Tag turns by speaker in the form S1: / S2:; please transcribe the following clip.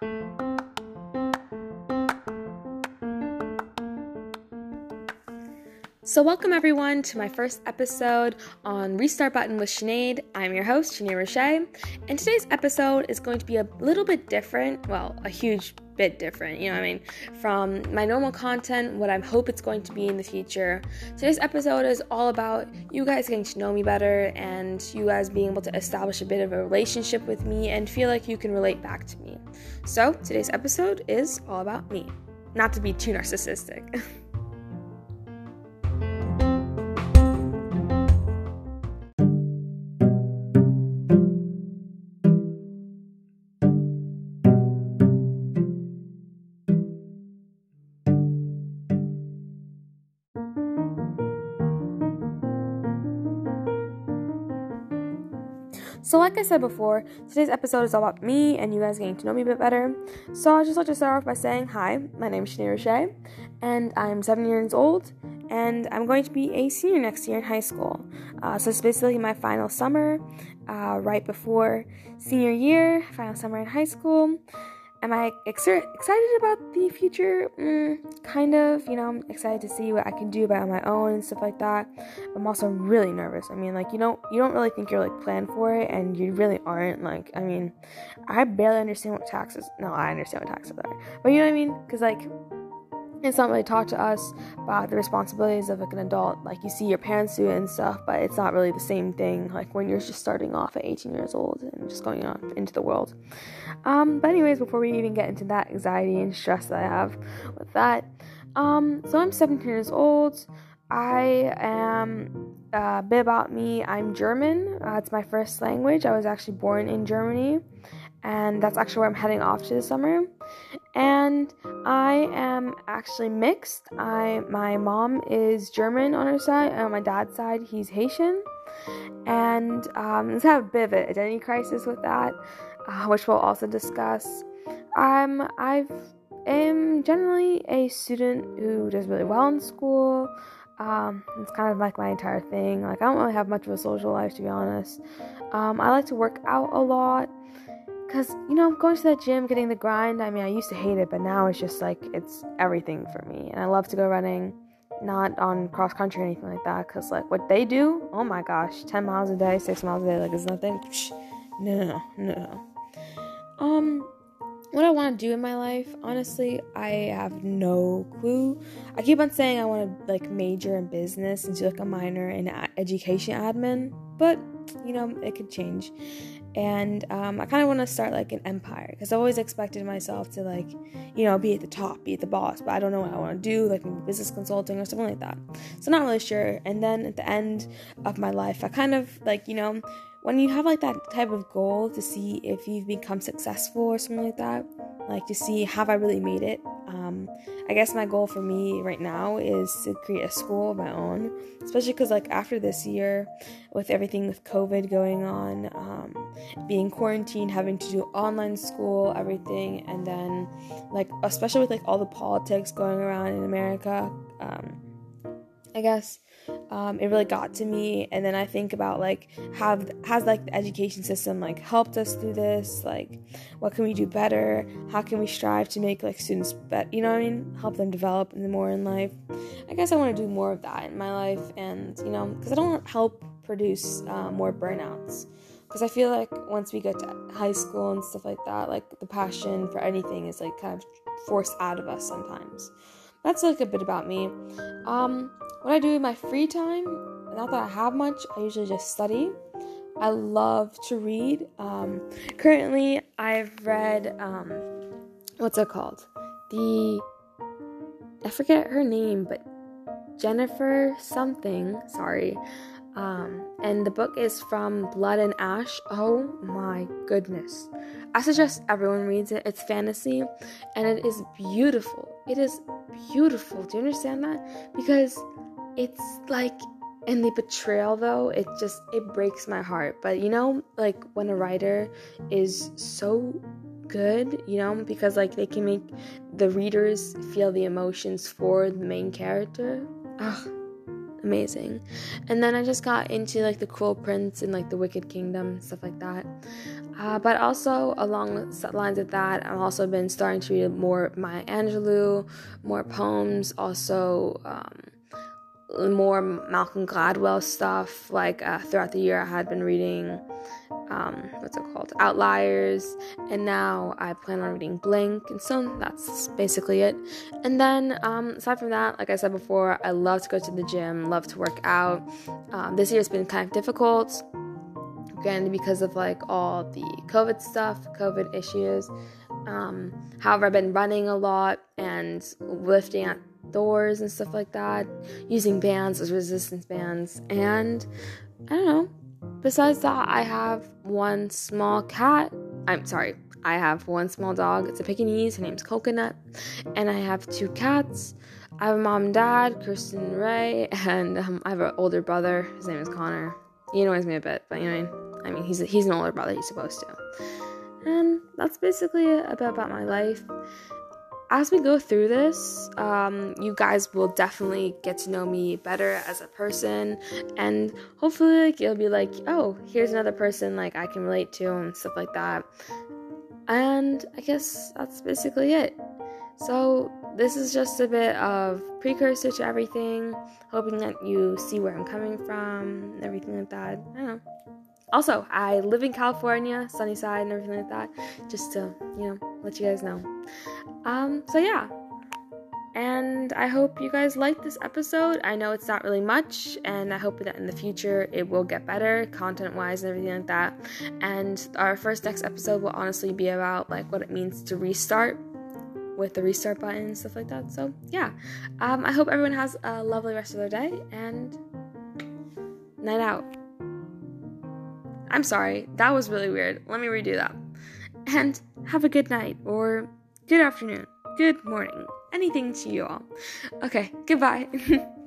S1: So, welcome everyone to my first episode on Restart Button with Sinead. I'm your host, Sinead Roche, and today's episode is going to be a little bit different. Well, a huge bit different, you know what I mean? From my normal content, what I hope it's going to be in the future. Today's episode is all about you guys getting to know me better and you guys being able to establish a bit of a relationship with me and feel like you can relate back to me. So, today's episode is all about me. Not to be too narcissistic. So, like I said before, today's episode is all about me and you guys getting to know me a bit better. So, I just like to start off by saying hi, my name is Sinead Roche, and I'm seven years old, and I'm going to be a senior next year in high school. Uh, so, it's basically my final summer, uh, right before senior year, final summer in high school. Am I ex- excited about the future? Mm, kind of. You know, I'm excited to see what I can do about my own and stuff like that. I'm also really nervous. I mean, like you know, you don't really think you're like planned for it, and you really aren't. Like, I mean, I barely understand what taxes. No, I understand what taxes are, but you know what I mean? Because like it's not really taught to us about the responsibilities of like an adult. Like you see your parents do it and stuff, but it's not really the same thing. Like when you're just starting off at 18 years old and just going on into the world. Um, but anyways, before we even get into that anxiety and stress that I have with that, um, so I'm 17 years old. I am uh, a bit about me. I'm German. Uh, it's my first language. I was actually born in Germany and that's actually where I'm heading off to this summer. And I am actually mixed. I my mom is German on her side, and on my dad's side he's Haitian. And um, let's have a bit of an identity crisis with that, uh, which we'll also discuss. Um, I've am generally a student who does really well in school. Um, it's kind of like my entire thing. Like I don't really have much of a social life to be honest. Um, I like to work out a lot. Cause you know, I'm going to that gym, getting the grind. I mean, I used to hate it, but now it's just like it's everything for me. And I love to go running, not on cross country or anything like that. Cause like what they do, oh my gosh, ten miles a day, six miles a day, like it's nothing. Psh, No, no. Um, what I want to do in my life, honestly, I have no clue. I keep on saying I want to like major in business and do like a minor in education admin, but you know, it could change and um, I kind of want to start like an empire because I always expected myself to like, you know, be at the top, be at the boss, but I don't know what I want to do, like business consulting or something like that. So not really sure. And then at the end of my life, I kind of like, you know, when you have like that type of goal to see if you've become successful or something like that, like to see have I really made it. Um, I guess my goal for me right now is to create a school of my own, especially because like after this year, with everything with COVID going on, um, being quarantined, having to do online school, everything, and then like especially with like all the politics going around in America, um, I guess um, it really got to me. And then i think about like have has like the education system like helped us through this? Like what can we do better? How can we strive to make like students better you know what i mean? Help them develop more in life. I guess i want to do more of that in my life and you know because i don't want to help produce uh, more burnouts. Because i feel like once we get to high school and stuff like that like the passion for anything is like kind of forced out of us sometimes. That's like a bit about me. Um what I do in my free time, not that I have much, I usually just study. I love to read. Um, currently, I've read, um, what's it called? The, I forget her name, but Jennifer something, sorry. Um, and the book is from Blood and Ash. Oh my goodness. I suggest everyone reads it. It's fantasy and it is beautiful. It is beautiful. Do you understand that? Because it's like and the betrayal though it just it breaks my heart but you know like when a writer is so good you know because like they can make the readers feel the emotions for the main character Ugh, amazing. And then I just got into like the Cruel Prince and like the Wicked Kingdom, stuff like that. Uh, but also along the lines of that, I've also been starting to read more Maya Angelou, more poems, also um, more Malcolm Gladwell stuff. Like uh, throughout the year, I had been reading um, what's it called? Outliers, and now I plan on reading Blink, and so that's basically it. And then, um, aside from that, like I said before, I love to go to the gym, love to work out. Um, this year's been kind of difficult, again, because of like all the COVID stuff, COVID issues. Um, however, I've been running a lot and lifting outdoors and stuff like that, using bands as resistance bands, and I don't know Besides that, I have one small cat. I'm sorry, I have one small dog. It's a Pekingese. Her name's Coconut. And I have two cats. I have a mom and dad, Kristen and Ray, and um, I have an older brother. His name is Connor. He annoys me a bit, but you know, I mean, he's a, he's an older brother. He's supposed to. And that's basically a bit about my life as we go through this, um, you guys will definitely get to know me better as a person, and hopefully, like you'll be like, oh, here's another person like I can relate to and stuff like that. And I guess that's basically it. So this is just a bit of precursor to everything, hoping that you see where I'm coming from and everything like that. I. Also, I live in California, sunny side and everything like that, just to, you know, let you guys know. Um, so yeah. And I hope you guys liked this episode. I know it's not really much, and I hope that in the future it will get better, content wise, and everything like that. And our first next episode will honestly be about like what it means to restart with the restart button and stuff like that. So yeah, um, I hope everyone has a lovely rest of their day and night out. I'm sorry, that was really weird. Let me redo that. And have a good night or good afternoon, good morning, anything to you all. Okay, goodbye.